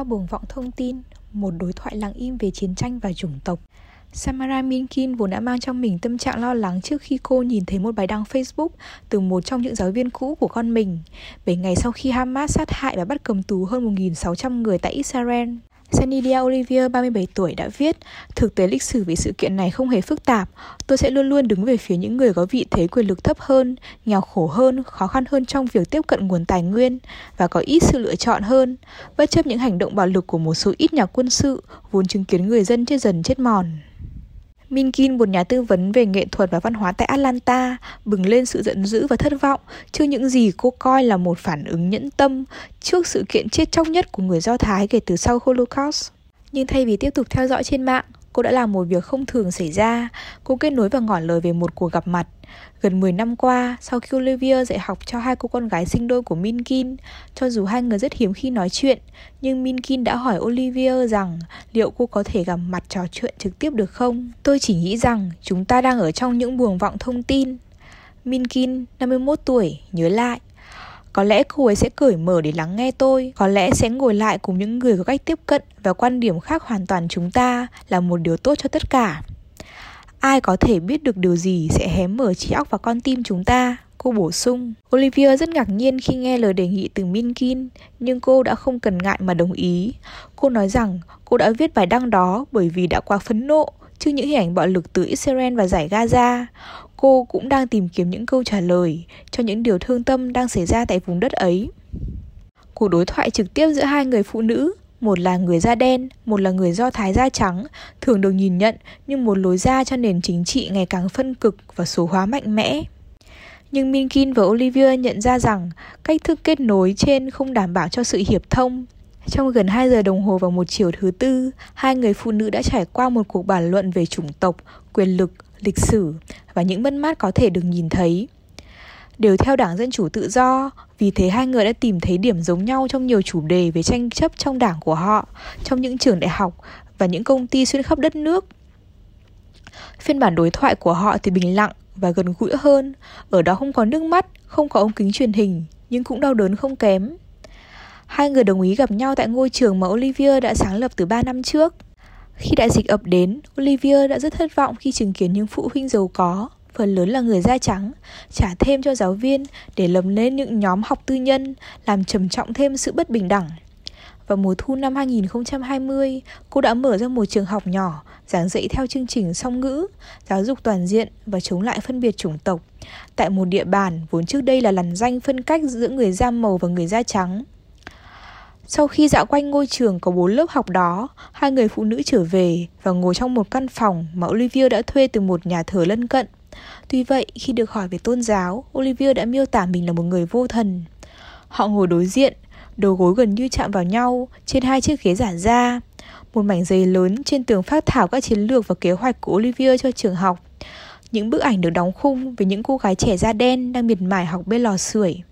qua buồng vọng thông tin, một đối thoại lặng im về chiến tranh và chủng tộc. Samara Minkin vốn đã mang trong mình tâm trạng lo lắng trước khi cô nhìn thấy một bài đăng Facebook từ một trong những giáo viên cũ của con mình, 7 ngày sau khi Hamas sát hại và bắt cầm tù hơn 1.600 người tại Israel. Sanidia Olivier, 37 tuổi, đã viết Thực tế lịch sử về sự kiện này không hề phức tạp. Tôi sẽ luôn luôn đứng về phía những người có vị thế quyền lực thấp hơn, nghèo khổ hơn, khó khăn hơn trong việc tiếp cận nguồn tài nguyên và có ít sự lựa chọn hơn, bất chấp những hành động bạo lực của một số ít nhà quân sự vốn chứng kiến người dân chết dần chết mòn. Minkin, một nhà tư vấn về nghệ thuật và văn hóa tại Atlanta, bừng lên sự giận dữ và thất vọng trước những gì cô coi là một phản ứng nhẫn tâm trước sự kiện chết chóc nhất của người Do Thái kể từ sau Holocaust. Nhưng thay vì tiếp tục theo dõi trên mạng, cô đã làm một việc không thường xảy ra. Cô kết nối và ngỏ lời về một cuộc gặp mặt. Gần 10 năm qua, sau khi Olivia dạy học cho hai cô con gái sinh đôi của Minkin, cho dù hai người rất hiếm khi nói chuyện, nhưng Minkin đã hỏi Olivia rằng liệu cô có thể gặp mặt trò chuyện trực tiếp được không? Tôi chỉ nghĩ rằng chúng ta đang ở trong những buồng vọng thông tin. Minkin, 51 tuổi, nhớ lại. Có lẽ cô ấy sẽ cởi mở để lắng nghe tôi. Có lẽ sẽ ngồi lại cùng những người có cách tiếp cận Và quan điểm khác hoàn toàn chúng ta Là một điều tốt cho tất cả. Ai có thể biết được điều gì sẽ hé mở trí óc và con tim chúng ta? Cô bổ sung. Olivia rất ngạc nhiên khi nghe lời đề nghị từ Minkin, Nhưng cô đã không cần ngại mà đồng ý. Cô nói rằng cô đã viết bài đăng đó bởi vì đã quá phẫn nộ trước những hình ảnh bạo lực từ Israel và giải Gaza. Cô cũng đang tìm kiếm những câu trả lời cho những điều thương tâm đang xảy ra tại vùng đất ấy. Cuộc đối thoại trực tiếp giữa hai người phụ nữ một là người da đen, một là người do Thái da trắng, thường được nhìn nhận như một lối ra cho nền chính trị ngày càng phân cực và số hóa mạnh mẽ. Nhưng Minkin và Olivia nhận ra rằng cách thức kết nối trên không đảm bảo cho sự hiệp thông. Trong gần 2 giờ đồng hồ vào một chiều thứ tư, hai người phụ nữ đã trải qua một cuộc bàn luận về chủng tộc, quyền lực, lịch sử và những mất mát có thể được nhìn thấy đều theo Đảng Dân Chủ Tự Do, vì thế hai người đã tìm thấy điểm giống nhau trong nhiều chủ đề về tranh chấp trong đảng của họ, trong những trường đại học và những công ty xuyên khắp đất nước. Phiên bản đối thoại của họ thì bình lặng và gần gũi hơn, ở đó không có nước mắt, không có ống kính truyền hình, nhưng cũng đau đớn không kém. Hai người đồng ý gặp nhau tại ngôi trường mà Olivia đã sáng lập từ 3 năm trước. Khi đại dịch ập đến, Olivia đã rất thất vọng khi chứng kiến những phụ huynh giàu có phần lớn là người da trắng, trả thêm cho giáo viên để lầm lên những nhóm học tư nhân, làm trầm trọng thêm sự bất bình đẳng. Vào mùa thu năm 2020, cô đã mở ra một trường học nhỏ, giảng dạy theo chương trình song ngữ, giáo dục toàn diện và chống lại phân biệt chủng tộc, tại một địa bàn vốn trước đây là lằn danh phân cách giữa người da màu và người da trắng. Sau khi dạo quanh ngôi trường có bốn lớp học đó, hai người phụ nữ trở về và ngồi trong một căn phòng mà Olivia đã thuê từ một nhà thờ lân cận. Tuy vậy, khi được hỏi về tôn giáo, Olivia đã miêu tả mình là một người vô thần. Họ ngồi đối diện, đầu gối gần như chạm vào nhau trên hai chiếc ghế giản da. Một mảnh giấy lớn trên tường phát thảo các chiến lược và kế hoạch của Olivia cho trường học. Những bức ảnh được đóng khung với những cô gái trẻ da đen đang miệt mài học bên lò sưởi.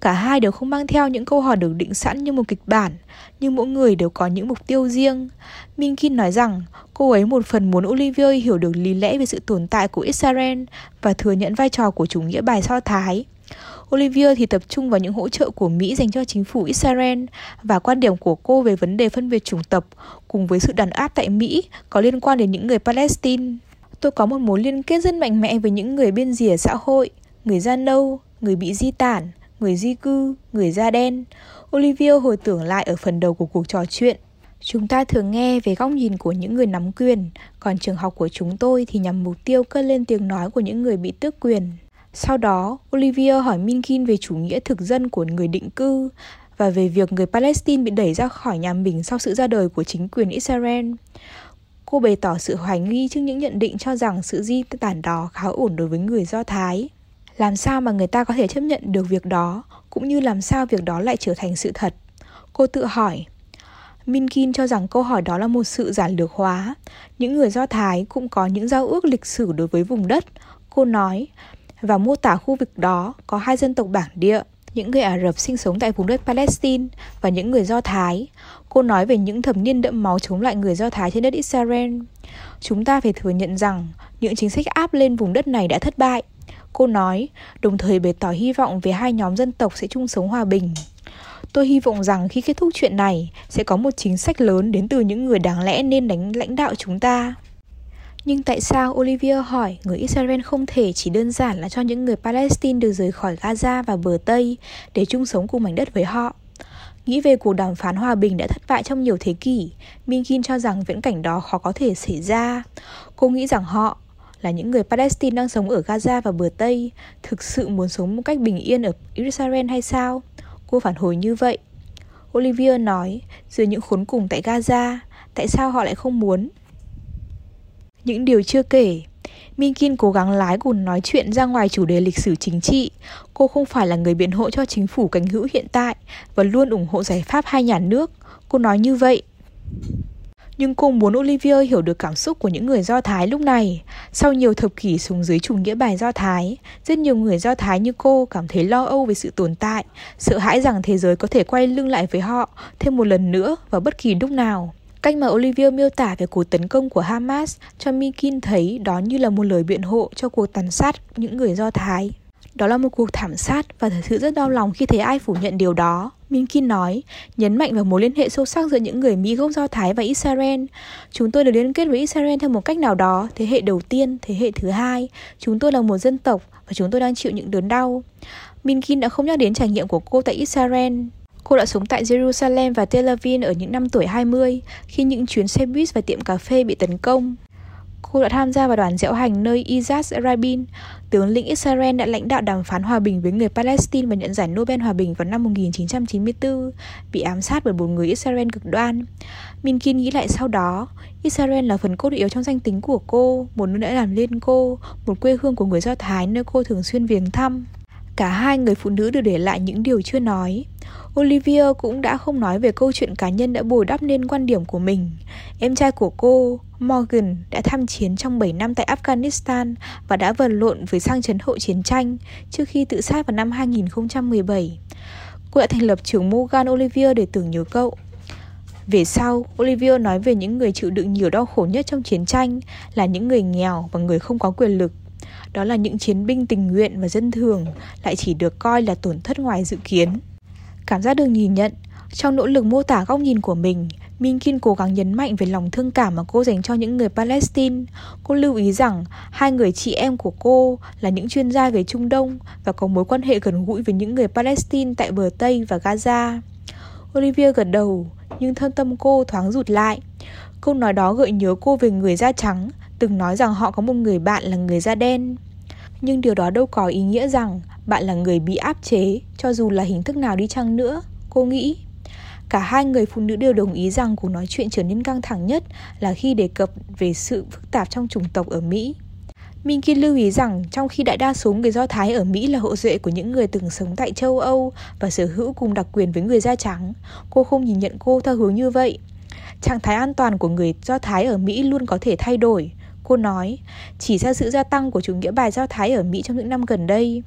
Cả hai đều không mang theo những câu hỏi được định sẵn như một kịch bản, nhưng mỗi người đều có những mục tiêu riêng. Minkin nói rằng cô ấy một phần muốn Olivia hiểu được lý lẽ về sự tồn tại của Israel và thừa nhận vai trò của chủ nghĩa bài so thái. Olivia thì tập trung vào những hỗ trợ của Mỹ dành cho chính phủ Israel và quan điểm của cô về vấn đề phân biệt chủng tộc cùng với sự đàn áp tại Mỹ có liên quan đến những người Palestine. Tôi có một mối liên kết rất mạnh mẽ với những người bên rìa xã hội, người da nâu, người bị di tản, người di cư, người da đen. Olivia hồi tưởng lại ở phần đầu của cuộc trò chuyện. Chúng ta thường nghe về góc nhìn của những người nắm quyền, còn trường học của chúng tôi thì nhằm mục tiêu cất lên tiếng nói của những người bị tước quyền. Sau đó, Olivia hỏi Minkin về chủ nghĩa thực dân của người định cư và về việc người Palestine bị đẩy ra khỏi nhà mình sau sự ra đời của chính quyền Israel. Cô bày tỏ sự hoài nghi trước những nhận định cho rằng sự di tản đó khá ổn đối với người Do Thái làm sao mà người ta có thể chấp nhận được việc đó cũng như làm sao việc đó lại trở thành sự thật cô tự hỏi Minkin cho rằng câu hỏi đó là một sự giản lược hóa. Những người Do Thái cũng có những giao ước lịch sử đối với vùng đất. Cô nói, và mô tả khu vực đó có hai dân tộc bản địa, những người Ả Rập sinh sống tại vùng đất Palestine và những người Do Thái. Cô nói về những thập niên đẫm máu chống lại người Do Thái trên đất Israel. Chúng ta phải thừa nhận rằng những chính sách áp lên vùng đất này đã thất bại Cô nói, đồng thời bày tỏ hy vọng về hai nhóm dân tộc sẽ chung sống hòa bình. Tôi hy vọng rằng khi kết thúc chuyện này, sẽ có một chính sách lớn đến từ những người đáng lẽ nên đánh lãnh đạo chúng ta. Nhưng tại sao Olivia hỏi người Israel không thể chỉ đơn giản là cho những người Palestine được rời khỏi Gaza và bờ Tây để chung sống cùng mảnh đất với họ? Nghĩ về cuộc đàm phán hòa bình đã thất bại trong nhiều thế kỷ, Minkin cho rằng viễn cảnh đó khó có thể xảy ra. Cô nghĩ rằng họ, là những người Palestine đang sống ở Gaza và bờ Tây, thực sự muốn sống một cách bình yên ở Israel hay sao? Cô phản hồi như vậy. Olivia nói, dưới những khốn cùng tại Gaza, tại sao họ lại không muốn? Những điều chưa kể, Minkin cố gắng lái cuộc nói chuyện ra ngoài chủ đề lịch sử chính trị. Cô không phải là người biện hộ cho chính phủ cánh hữu hiện tại và luôn ủng hộ giải pháp hai nhà nước. Cô nói như vậy. Nhưng cô muốn Olivia hiểu được cảm xúc của những người Do Thái lúc này. Sau nhiều thập kỷ xuống dưới chủ nghĩa bài Do Thái, rất nhiều người Do Thái như cô cảm thấy lo âu về sự tồn tại, sợ hãi rằng thế giới có thể quay lưng lại với họ thêm một lần nữa vào bất kỳ lúc nào. Cách mà Olivia miêu tả về cuộc tấn công của Hamas cho Mikin thấy đó như là một lời biện hộ cho cuộc tàn sát những người Do Thái. Đó là một cuộc thảm sát và thật sự rất đau lòng khi thấy ai phủ nhận điều đó. Minkin nói, nhấn mạnh vào mối liên hệ sâu sắc giữa những người Mỹ gốc Do Thái và Israel. Chúng tôi được liên kết với Israel theo một cách nào đó, thế hệ đầu tiên, thế hệ thứ hai. Chúng tôi là một dân tộc và chúng tôi đang chịu những đớn đau. Minkin đã không nhắc đến trải nghiệm của cô tại Israel. Cô đã sống tại Jerusalem và Tel Aviv ở những năm tuổi 20 khi những chuyến xe buýt và tiệm cà phê bị tấn công. Cô đã tham gia vào đoàn diễu hành nơi Isaac Rabin, tướng lĩnh Israel đã lãnh đạo đàm phán hòa bình với người Palestine và nhận giải Nobel Hòa bình vào năm 1994, bị ám sát bởi một người Israel cực đoan. Minkin nghĩ lại sau đó, Israel là phần cốt yếu trong danh tính của cô, một nơi đã làm lên cô, một quê hương của người Do Thái nơi cô thường xuyên viếng thăm. Cả hai người phụ nữ đều để lại những điều chưa nói. Olivia cũng đã không nói về câu chuyện cá nhân đã bồi đắp nên quan điểm của mình. Em trai của cô, Morgan, đã tham chiến trong 7 năm tại Afghanistan và đã vật lộn với sang chấn hậu chiến tranh trước khi tự sát vào năm 2017. Cô đã thành lập trường Morgan Olivia để tưởng nhớ cậu. Về sau, Olivia nói về những người chịu đựng nhiều đau khổ nhất trong chiến tranh là những người nghèo và người không có quyền lực. Đó là những chiến binh tình nguyện và dân thường lại chỉ được coi là tổn thất ngoài dự kiến. Cảm giác được nhìn nhận Trong nỗ lực mô tả góc nhìn của mình Minkin cố gắng nhấn mạnh về lòng thương cảm mà cô dành cho những người Palestine. Cô lưu ý rằng hai người chị em của cô là những chuyên gia về Trung Đông và có mối quan hệ gần gũi với những người Palestine tại bờ Tây và Gaza. Olivia gật đầu, nhưng thân tâm cô thoáng rụt lại. Câu nói đó gợi nhớ cô về người da trắng, từng nói rằng họ có một người bạn là người da đen. Nhưng điều đó đâu có ý nghĩa rằng bạn là người bị áp chế cho dù là hình thức nào đi chăng nữa, cô nghĩ. Cả hai người phụ nữ đều đồng ý rằng cuộc nói chuyện trở nên căng thẳng nhất là khi đề cập về sự phức tạp trong chủng tộc ở Mỹ. Minkin lưu ý rằng trong khi đại đa số người Do Thái ở Mỹ là hậu duệ của những người từng sống tại châu Âu và sở hữu cùng đặc quyền với người da trắng, cô không nhìn nhận cô theo hướng như vậy. Trạng thái an toàn của người Do Thái ở Mỹ luôn có thể thay đổi. Cô nói, chỉ ra sự gia tăng của chủ nghĩa bài Do Thái ở Mỹ trong những năm gần đây.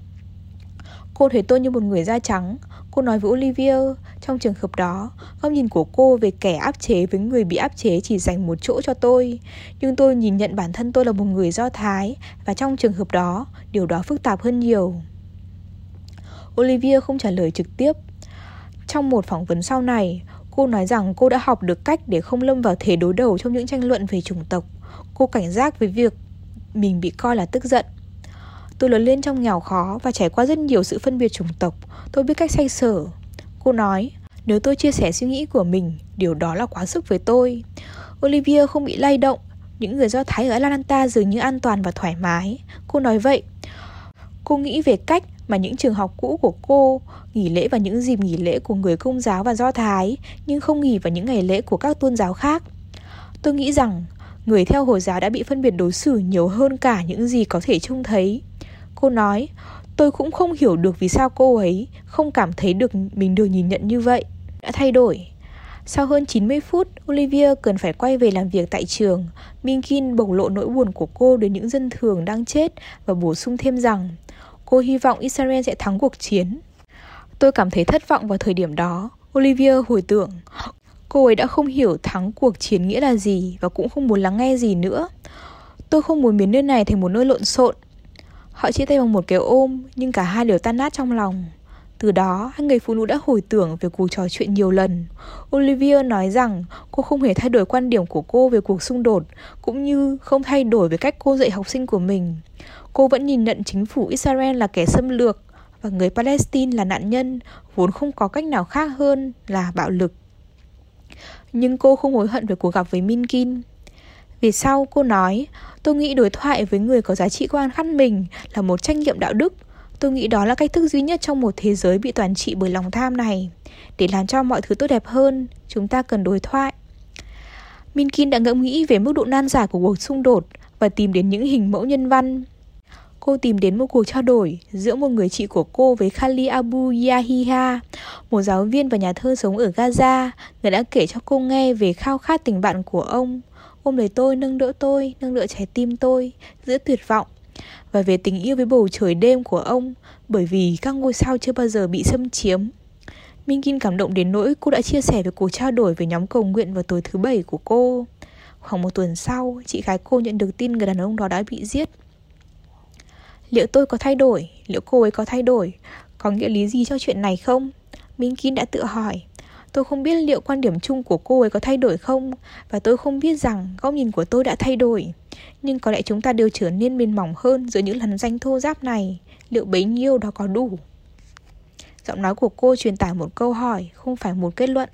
Cô thấy tôi như một người da trắng Cô nói với Olivia Trong trường hợp đó, Góc nhìn của cô về kẻ áp chế với người bị áp chế Chỉ dành một chỗ cho tôi. Nhưng tôi nhìn nhận bản thân tôi là một người do Thái Và trong trường hợp đó, Điều đó phức tạp hơn nhiều. Olivia không trả lời trực tiếp. Trong một phỏng vấn sau này, Cô nói rằng cô đã học được cách để không lâm vào thế đối đầu trong những tranh luận về chủng tộc. Cô cảnh giác với việc mình bị coi là tức giận. Tôi lớn lên trong nghèo khó và trải qua rất nhiều sự phân biệt chủng tộc. Tôi biết cách xoay sở. Cô nói, nếu tôi chia sẻ suy nghĩ của mình, điều đó là quá sức với tôi. Olivia không bị lay động. Những người Do Thái ở Atlanta dường như an toàn và thoải mái. Cô nói vậy. Cô nghĩ về cách mà những trường học cũ của cô nghỉ lễ vào những dịp nghỉ lễ của người công giáo và Do Thái, nhưng không nghỉ vào những ngày lễ của các tôn giáo khác. Tôi nghĩ rằng người theo Hồi giáo đã bị phân biệt đối xử nhiều hơn cả những gì có thể trông thấy. Cô nói, tôi cũng không hiểu được vì sao cô ấy không cảm thấy được mình được nhìn nhận như vậy. Đã thay đổi. Sau hơn 90 phút, Olivia cần phải quay về làm việc tại trường. Minkin bộc lộ nỗi buồn của cô đến những dân thường đang chết và bổ sung thêm rằng cô hy vọng Israel sẽ thắng cuộc chiến. Tôi cảm thấy thất vọng vào thời điểm đó. Olivia hồi tưởng, cô ấy đã không hiểu thắng cuộc chiến nghĩa là gì và cũng không muốn lắng nghe gì nữa. Tôi không muốn biến nơi này thành một nơi lộn xộn Họ chia tay bằng một cái ôm Nhưng cả hai đều tan nát trong lòng Từ đó, hai người phụ nữ đã hồi tưởng về cuộc trò chuyện nhiều lần. Olivia nói rằng cô không hề thay đổi quan điểm của cô về cuộc xung đột, cũng như không thay đổi về cách cô dạy học sinh của mình. Cô vẫn nhìn nhận chính phủ Israel là kẻ xâm lược và người Palestine là nạn nhân, vốn không có cách nào khác hơn là bạo lực. Nhưng cô không hối hận về cuộc gặp với Minkin. Vì sau cô nói, tôi nghĩ đối thoại với người có giá trị quan khăn mình là một trách nhiệm đạo đức. Tôi nghĩ đó là cách thức duy nhất trong một thế giới bị toàn trị bởi lòng tham này. Để làm cho mọi thứ tốt đẹp hơn, chúng ta cần đối thoại. Minkin đã ngẫm nghĩ về mức độ nan giải của cuộc xung đột và tìm đến những hình mẫu nhân văn. Cô tìm đến một cuộc trao đổi giữa một người chị của cô với Khali Abu Yahiha, một giáo viên và nhà thơ sống ở Gaza, người đã kể cho cô nghe về khao khát tình bạn của ông ôm lấy tôi, nâng đỡ tôi, nâng đỡ trái tim tôi, giữa tuyệt vọng và về tình yêu với bầu trời đêm của ông bởi vì các ngôi sao chưa bao giờ bị xâm chiếm. Minh Kim cảm động đến nỗi cô đã chia sẻ về cuộc trao đổi với nhóm cầu nguyện vào tối thứ bảy của cô. Khoảng một tuần sau, chị gái cô nhận được tin người đàn ông đó đã bị giết. Liệu tôi có thay đổi? Liệu cô ấy có thay đổi? Có nghĩa lý gì cho chuyện này không? Minh Kim đã tự hỏi. Tôi không biết liệu quan điểm chung của cô ấy có thay đổi không Và tôi không biết rằng góc nhìn của tôi đã thay đổi. Nhưng có lẽ chúng ta đều trở nên mềm mỏng hơn giữa những lần danh thô giáp này. Liệu bấy nhiêu đó có đủ? Giọng nói của cô truyền tải một câu hỏi, không phải một kết luận.